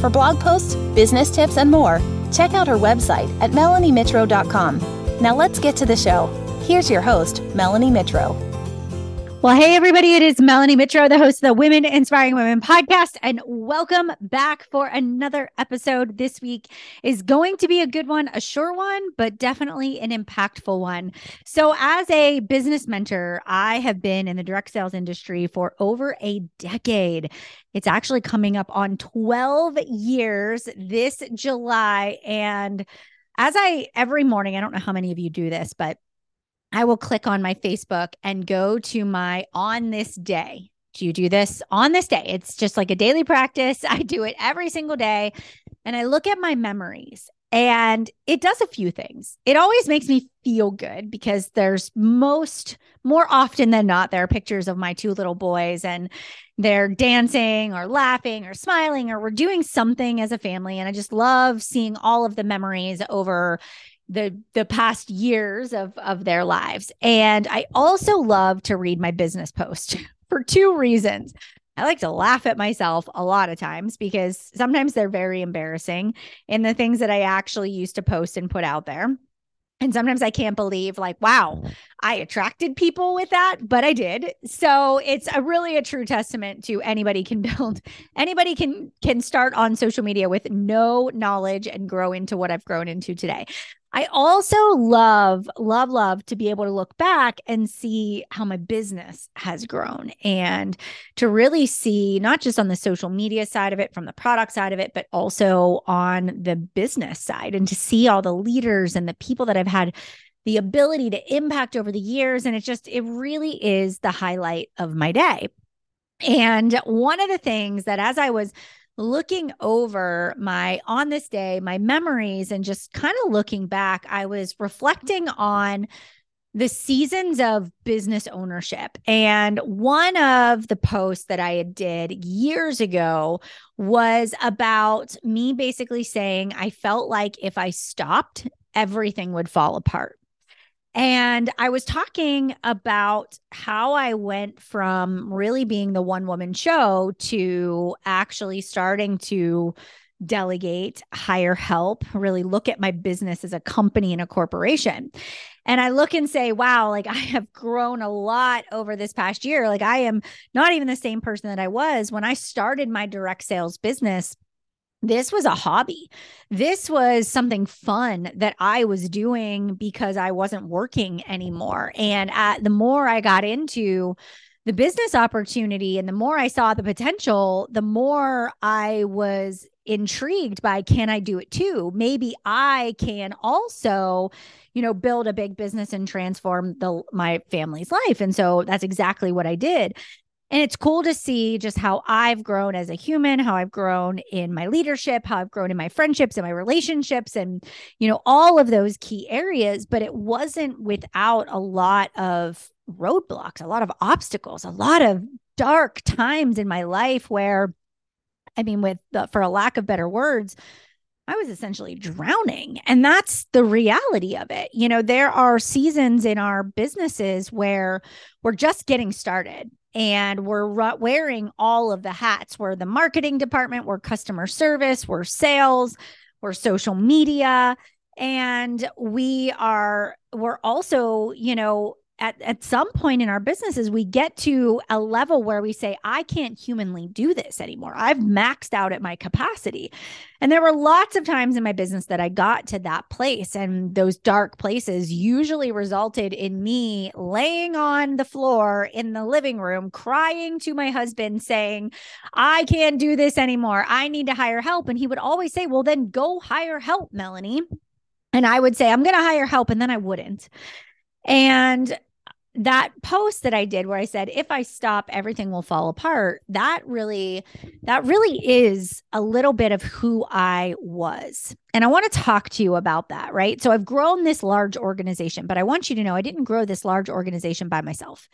For blog posts, business tips, and more, check out her website at melaniemitro.com. Now let's get to the show. Here's your host, Melanie Mitro. Well, hey, everybody, it is Melanie Mitro, the host of the Women Inspiring Women podcast, and welcome back for another episode. This week is going to be a good one, a sure one, but definitely an impactful one. So, as a business mentor, I have been in the direct sales industry for over a decade. It's actually coming up on 12 years this July. And as I every morning, I don't know how many of you do this, but I will click on my Facebook and go to my on this day. Do you do this on this day? It's just like a daily practice. I do it every single day. And I look at my memories and it does a few things. It always makes me feel good because there's most, more often than not, there are pictures of my two little boys and they're dancing or laughing or smiling or we're doing something as a family. And I just love seeing all of the memories over the the past years of of their lives. And I also love to read my business post for two reasons. I like to laugh at myself a lot of times because sometimes they're very embarrassing in the things that I actually used to post and put out there. And sometimes I can't believe, like, wow, I attracted people with that, but I did. So it's a really a true testament to anybody can build, anybody can can start on social media with no knowledge and grow into what I've grown into today. I also love, love, love to be able to look back and see how my business has grown and to really see not just on the social media side of it, from the product side of it, but also on the business side and to see all the leaders and the people that I've had the ability to impact over the years. And it just, it really is the highlight of my day. And one of the things that as I was looking over my on this day, my memories, and just kind of looking back, I was reflecting on the seasons of business ownership. And one of the posts that I had did years ago was about me basically saying I felt like if I stopped, everything would fall apart. And I was talking about how I went from really being the one woman show to actually starting to delegate, hire help, really look at my business as a company and a corporation. And I look and say, wow, like I have grown a lot over this past year. Like I am not even the same person that I was when I started my direct sales business this was a hobby. This was something fun that I was doing because I wasn't working anymore. And at, the more I got into the business opportunity and the more I saw the potential, the more I was intrigued by can I do it too? Maybe I can also, you know, build a big business and transform the my family's life. And so that's exactly what I did. And it's cool to see just how I've grown as a human, how I've grown in my leadership, how I've grown in my friendships and my relationships and, you know, all of those key areas. But it wasn't without a lot of roadblocks, a lot of obstacles, a lot of dark times in my life where, I mean, with the, for a lack of better words, I was essentially drowning. And that's the reality of it. You know, there are seasons in our businesses where we're just getting started and we're wearing all of the hats. We're the marketing department, we're customer service, we're sales, we're social media, and we are we're also, you know, at, at some point in our businesses, we get to a level where we say, I can't humanly do this anymore. I've maxed out at my capacity. And there were lots of times in my business that I got to that place. And those dark places usually resulted in me laying on the floor in the living room, crying to my husband, saying, I can't do this anymore. I need to hire help. And he would always say, Well, then go hire help, Melanie. And I would say, I'm going to hire help. And then I wouldn't. And that post that I did where I said if I stop everything will fall apart that really that really is a little bit of who I was. And I want to talk to you about that, right? So I've grown this large organization, but I want you to know I didn't grow this large organization by myself.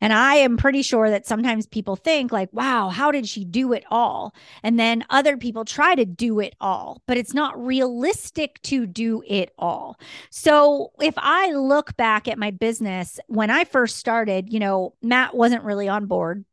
And I am pretty sure that sometimes people think, like, wow, how did she do it all? And then other people try to do it all, but it's not realistic to do it all. So if I look back at my business when I first started, you know, Matt wasn't really on board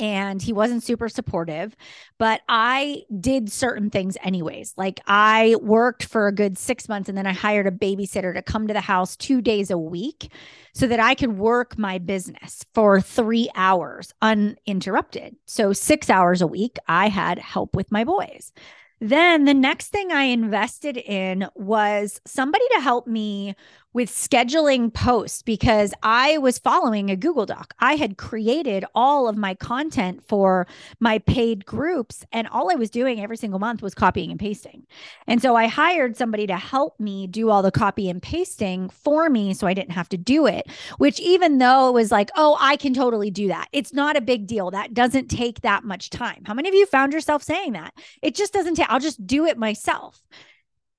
and he wasn't super supportive, but I did certain things anyways. Like I worked for a good six months and then I hired a babysitter to come to the house two days a week so that I could work my business for three hours uninterrupted. So, six hours a week, I had help with my boys. Then the next thing I invested in was somebody to help me with scheduling posts because I was following a Google Doc. I had created all of my content for my paid groups, and all I was doing every single month was copying and pasting. And so I hired somebody to help me do all the copy and pasting for me so I didn't have to do it, which, even though it was like, oh, I can totally do that, it's not a big deal. That doesn't take that much time. How many of you found yourself saying that? It just doesn't take, I'll just do it myself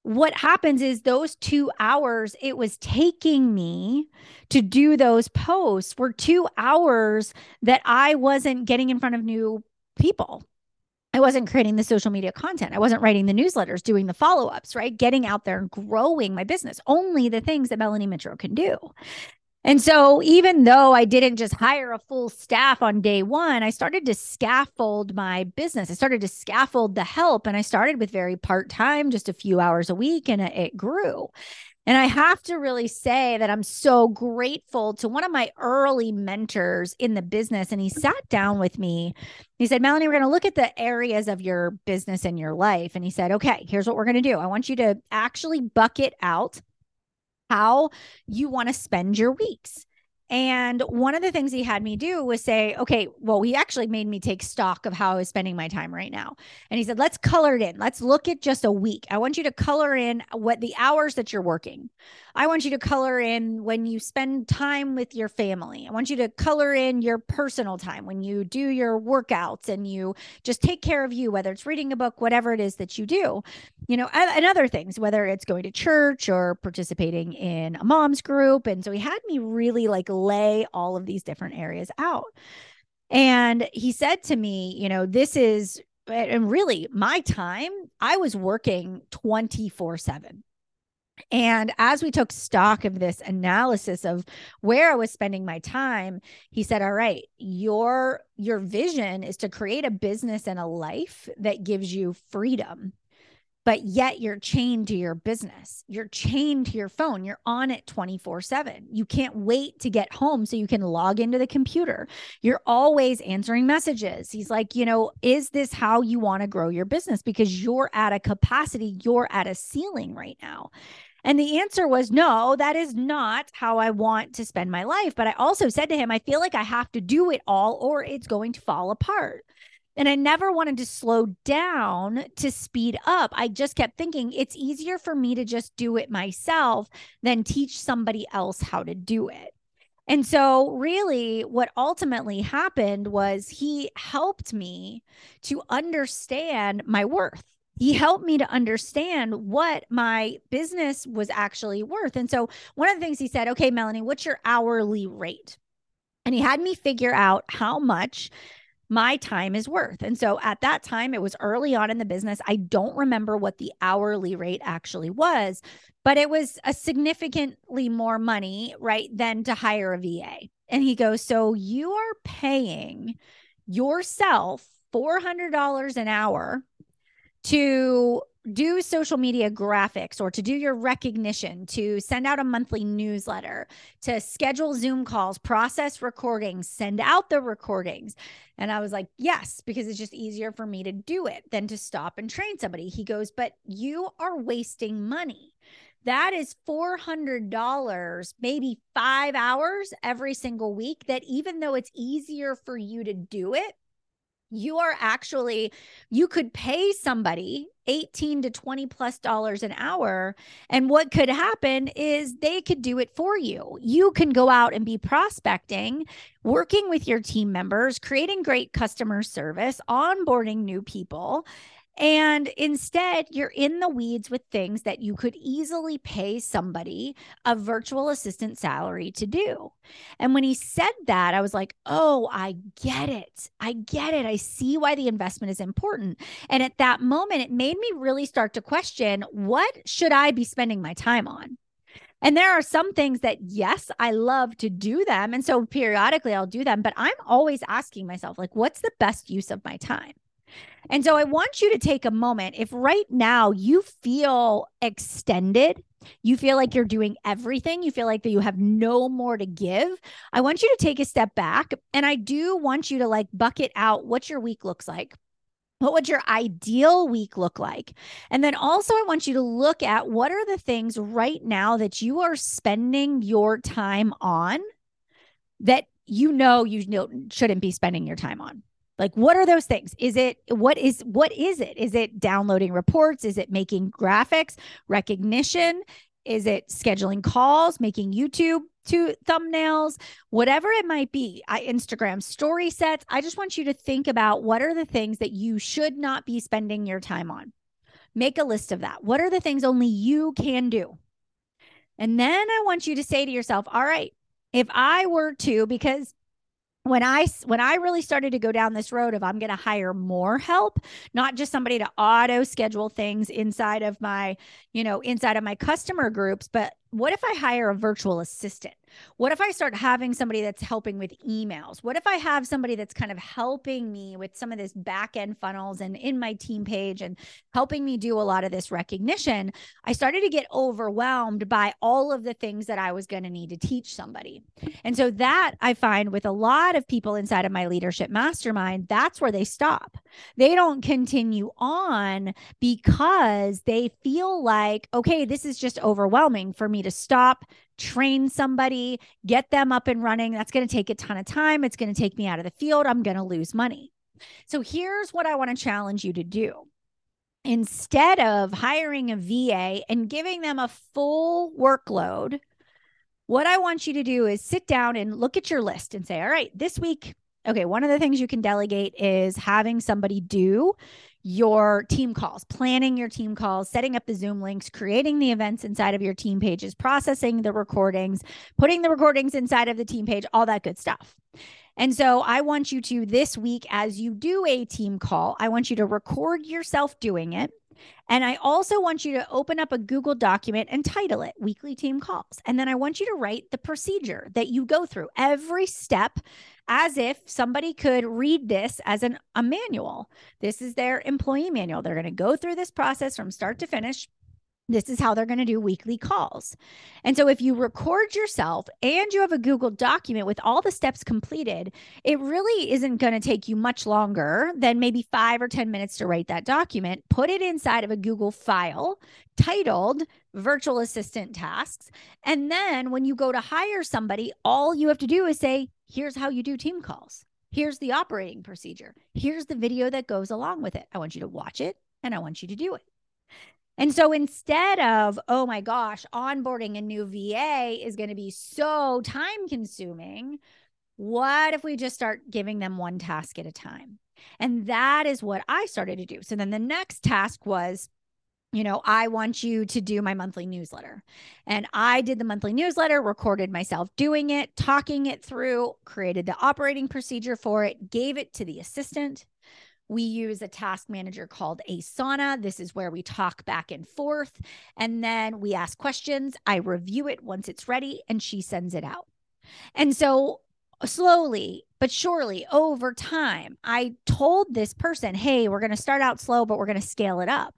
what happens is those two hours it was taking me to do those posts were two hours that I wasn't getting in front of new people. I wasn't creating the social media content. I wasn't writing the newsletters, doing the follow ups, right? Getting out there and growing my business. Only the things that Melanie Mitro can do. And so, even though I didn't just hire a full staff on day one, I started to scaffold my business. I started to scaffold the help, and I started with very part time, just a few hours a week, and it grew. And I have to really say that I'm so grateful to one of my early mentors in the business. And he sat down with me. He said, Melanie, we're going to look at the areas of your business and your life. And he said, okay, here's what we're going to do. I want you to actually bucket out how you want to spend your weeks. And one of the things he had me do was say, okay, well, he actually made me take stock of how I was spending my time right now. And he said, let's color it in. Let's look at just a week. I want you to color in what the hours that you're working. I want you to color in when you spend time with your family. I want you to color in your personal time when you do your workouts and you just take care of you, whether it's reading a book, whatever it is that you do, you know, and, other things, whether it's going to church or participating in a mom's group. And so he had me really like lay all of these different areas out. And he said to me, you know, this is, and really my time, I was working 24 7 and as we took stock of this analysis of where I was spending my time, he said, "All right, your your vision is to create a business and a life that gives you freedom." But yet you're chained to your business. You're chained to your phone. You're on it 24 7. You can't wait to get home so you can log into the computer. You're always answering messages. He's like, you know, is this how you want to grow your business? Because you're at a capacity, you're at a ceiling right now. And the answer was no, that is not how I want to spend my life. But I also said to him, I feel like I have to do it all or it's going to fall apart. And I never wanted to slow down to speed up. I just kept thinking it's easier for me to just do it myself than teach somebody else how to do it. And so, really, what ultimately happened was he helped me to understand my worth he helped me to understand what my business was actually worth. And so one of the things he said, okay, Melanie, what's your hourly rate? And he had me figure out how much my time is worth. And so at that time, it was early on in the business. I don't remember what the hourly rate actually was, but it was a significantly more money, right, than to hire a VA. And he goes, So you are paying yourself $400 an hour to do social media graphics or to do your recognition, to send out a monthly newsletter, to schedule Zoom calls, process recordings, send out the recordings. And I was like, yes, because it's just easier for me to do it than to stop and train somebody. He goes, but you are wasting money. That is $400, maybe five hours every single week. That even though it's easier for you to do it, you are actually you could pay somebody 18 to 20 plus dollars an hour. And what could happen is they could do it for you. You can go out and be prospecting, working with your team members, creating great customer service, onboarding new people. And instead, you're in the weeds with things that you could easily pay somebody a virtual assistant salary to do. And when he said that, I was like, oh, I get it. I get it. I see why the investment is important. And at that moment, it made me really start to question what should I be spending my time on? And there are some things that, yes, I love to do them. And so periodically I'll do them, but I'm always asking myself, like, what's the best use of my time? And so I want you to take a moment. If right now you feel extended, you feel like you're doing everything, you feel like that you have no more to give, I want you to take a step back. And I do want you to like bucket out what your week looks like. What would your ideal week look like? And then also, I want you to look at what are the things right now that you are spending your time on that you know you shouldn't be spending your time on. Like what are those things? Is it what is what is it? Is it downloading reports? Is it making graphics, recognition? Is it scheduling calls, making YouTube to thumbnails, whatever it might be, I, Instagram story sets. I just want you to think about what are the things that you should not be spending your time on. Make a list of that. What are the things only you can do? And then I want you to say to yourself, all right, if I were to, because when I when I really started to go down this road of I'm going to hire more help, not just somebody to auto schedule things inside of my, you know, inside of my customer groups, but what if I hire a virtual assistant? What if I start having somebody that's helping with emails? What if I have somebody that's kind of helping me with some of this back end funnels and in my team page and helping me do a lot of this recognition? I started to get overwhelmed by all of the things that I was going to need to teach somebody. And so that I find with a lot of people inside of my leadership mastermind, that's where they stop. They don't continue on because they feel like, okay, this is just overwhelming for me to stop, train somebody, get them up and running. That's going to take a ton of time. It's going to take me out of the field. I'm going to lose money. So here's what I want to challenge you to do. Instead of hiring a VA and giving them a full workload, what I want you to do is sit down and look at your list and say, all right, this week, okay, one of the things you can delegate is having somebody do your team calls, planning your team calls, setting up the Zoom links, creating the events inside of your team pages, processing the recordings, putting the recordings inside of the team page, all that good stuff. And so I want you to this week, as you do a team call, I want you to record yourself doing it. And I also want you to open up a Google document and title it Weekly Team Calls. And then I want you to write the procedure that you go through every step as if somebody could read this as an, a manual. This is their employee manual. They're going to go through this process from start to finish. This is how they're going to do weekly calls. And so, if you record yourself and you have a Google document with all the steps completed, it really isn't going to take you much longer than maybe five or 10 minutes to write that document. Put it inside of a Google file titled Virtual Assistant Tasks. And then, when you go to hire somebody, all you have to do is say, here's how you do team calls. Here's the operating procedure. Here's the video that goes along with it. I want you to watch it and I want you to do it. And so instead of, oh my gosh, onboarding a new VA is going to be so time consuming, what if we just start giving them one task at a time? And that is what I started to do. So then the next task was you know, I want you to do my monthly newsletter. And I did the monthly newsletter, recorded myself doing it, talking it through, created the operating procedure for it, gave it to the assistant. We use a task manager called Asana. This is where we talk back and forth. And then we ask questions. I review it once it's ready, and she sends it out. And so slowly but surely over time i told this person hey we're going to start out slow but we're going to scale it up.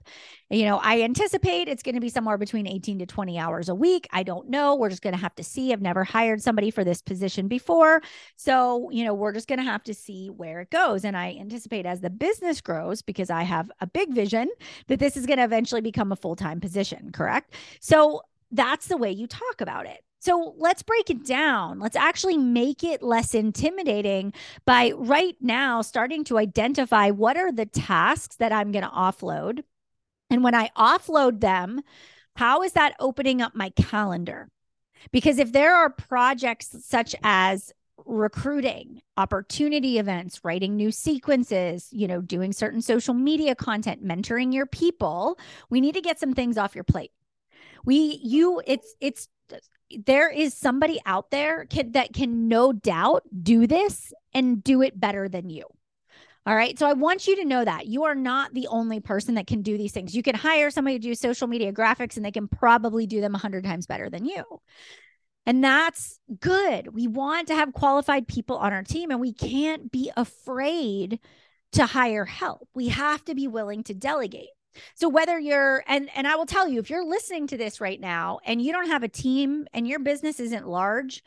You know i anticipate it's going to be somewhere between 18 to 20 hours a week. I don't know. We're just going to have to see. I've never hired somebody for this position before. So you know we're just going to have to see where it goes. And i anticipate as the business grows because i have a big vision that this is going to eventually become a full-time position correct? So that's the way you talk about it so let's break it down. Let's actually make it less intimidating by right now starting to identify what are the tasks that I'm going to offload. And when I offload them, how is that opening up my calendar? Because if there are projects such as recruiting, opportunity events, writing new sequences, you know, doing certain social media content, mentoring your people, we need to get some things off your plate. We you it's it's there is somebody out there can, that can no doubt do this and do it better than you. All right. So I want you to know that you are not the only person that can do these things. You can hire somebody to do social media graphics and they can probably do them 100 times better than you. And that's good. We want to have qualified people on our team, and we can't be afraid to hire help. We have to be willing to delegate. So whether you're and and I will tell you if you're listening to this right now and you don't have a team and your business isn't large,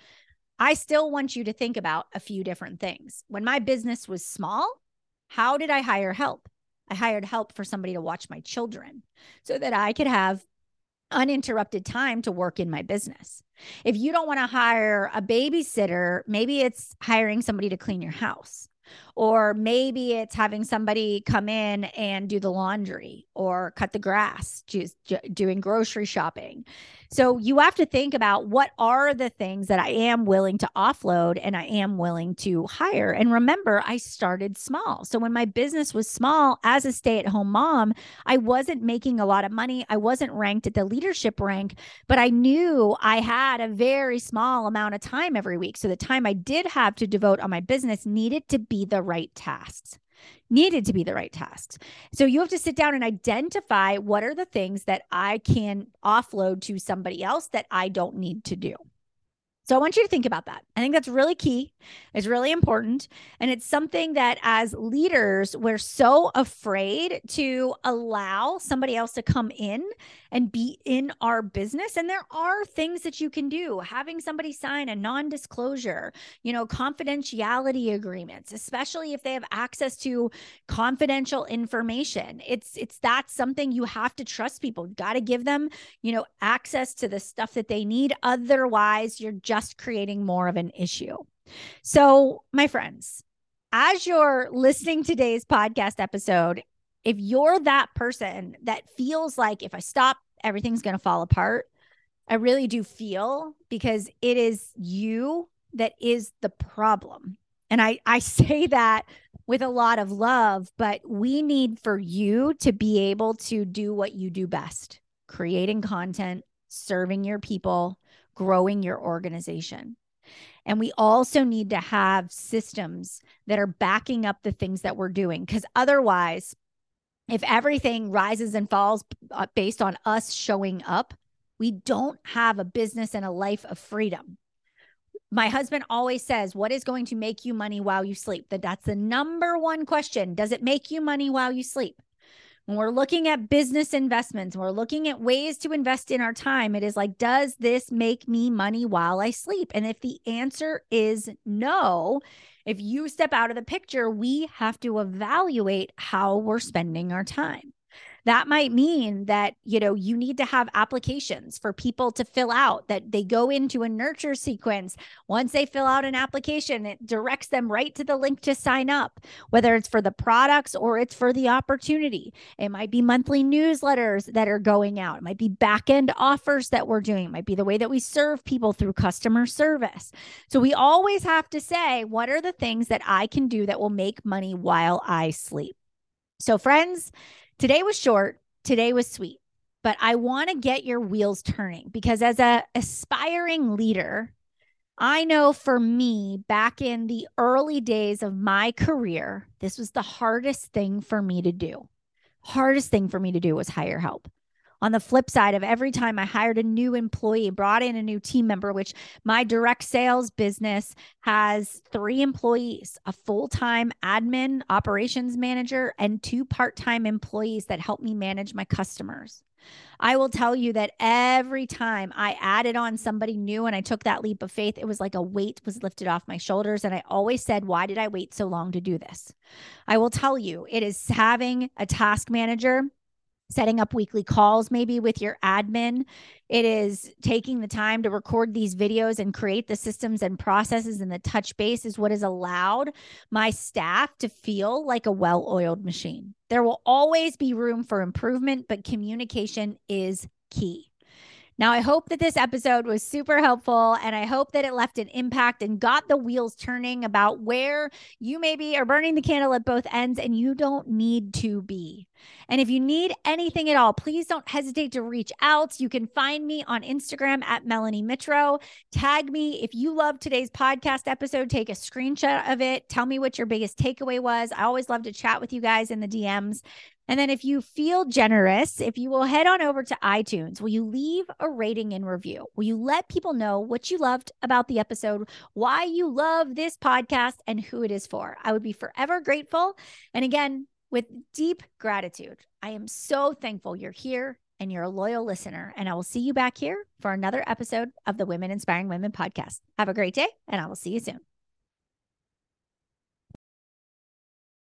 I still want you to think about a few different things. When my business was small, how did I hire help? I hired help for somebody to watch my children so that I could have uninterrupted time to work in my business. If you don't want to hire a babysitter, maybe it's hiring somebody to clean your house. Or maybe it's having somebody come in and do the laundry or cut the grass, just doing grocery shopping. So you have to think about what are the things that I am willing to offload and I am willing to hire. And remember, I started small. So when my business was small as a stay at home mom, I wasn't making a lot of money. I wasn't ranked at the leadership rank, but I knew I had a very small amount of time every week. So the time I did have to devote on my business needed to be the right tasks needed to be the right tasks. So you have to sit down and identify what are the things that I can offload to somebody else that I don't need to do. So I want you to think about that. I think that's really key. It's really important. And it's something that as leaders, we're so afraid to allow somebody else to come in and be in our business. And there are things that you can do. Having somebody sign a non disclosure, you know, confidentiality agreements, especially if they have access to confidential information. It's, it's that's something you have to trust people. Got to give them, you know, access to the stuff that they need. Otherwise, you're just just creating more of an issue. So, my friends, as you're listening today's podcast episode, if you're that person that feels like if I stop, everything's going to fall apart, I really do feel because it is you that is the problem. And I, I say that with a lot of love, but we need for you to be able to do what you do best creating content, serving your people, growing your organization. And we also need to have systems that are backing up the things that we're doing. Because otherwise, if everything rises and falls uh, based on us showing up, we don't have a business and a life of freedom. My husband always says, What is going to make you money while you sleep? That that's the number one question. Does it make you money while you sleep? When we're looking at business investments, we're looking at ways to invest in our time, it is like, does this make me money while I sleep? And if the answer is no, if you step out of the picture, we have to evaluate how we're spending our time that might mean that you know you need to have applications for people to fill out that they go into a nurture sequence. Once they fill out an application it directs them right to the link to sign up whether it's for the products or it's for the opportunity. It might be monthly newsletters that are going out. It might be back end offers that we're doing. It might be the way that we serve people through customer service. So we always have to say what are the things that i can do that will make money while i sleep? So friends Today was short, today was sweet, but I want to get your wheels turning because as a aspiring leader, I know for me back in the early days of my career, this was the hardest thing for me to do. Hardest thing for me to do was hire help on the flip side of every time I hired a new employee, brought in a new team member, which my direct sales business has three employees, a full time admin operations manager, and two part time employees that help me manage my customers. I will tell you that every time I added on somebody new and I took that leap of faith, it was like a weight was lifted off my shoulders. And I always said, Why did I wait so long to do this? I will tell you, it is having a task manager setting up weekly calls maybe with your admin. It is taking the time to record these videos and create the systems and processes and the touch base is what has allowed my staff to feel like a well oiled machine. There will always be room for improvement, but communication is key. Now, I hope that this episode was super helpful and I hope that it left an impact and got the wheels turning about where you maybe are burning the candle at both ends and you don't need to be. And if you need anything at all, please don't hesitate to reach out. You can find me on Instagram at Melanie Mitro. Tag me if you love today's podcast episode, take a screenshot of it. Tell me what your biggest takeaway was. I always love to chat with you guys in the DMs. And then if you feel generous, if you will head on over to iTunes, will you leave a rating and review? Will you let people know what you loved about the episode, why you love this podcast, and who it is for? I would be forever grateful. And again, with deep gratitude, I am so thankful you're here and you're a loyal listener. And I will see you back here for another episode of the Women Inspiring Women podcast. Have a great day, and I will see you soon.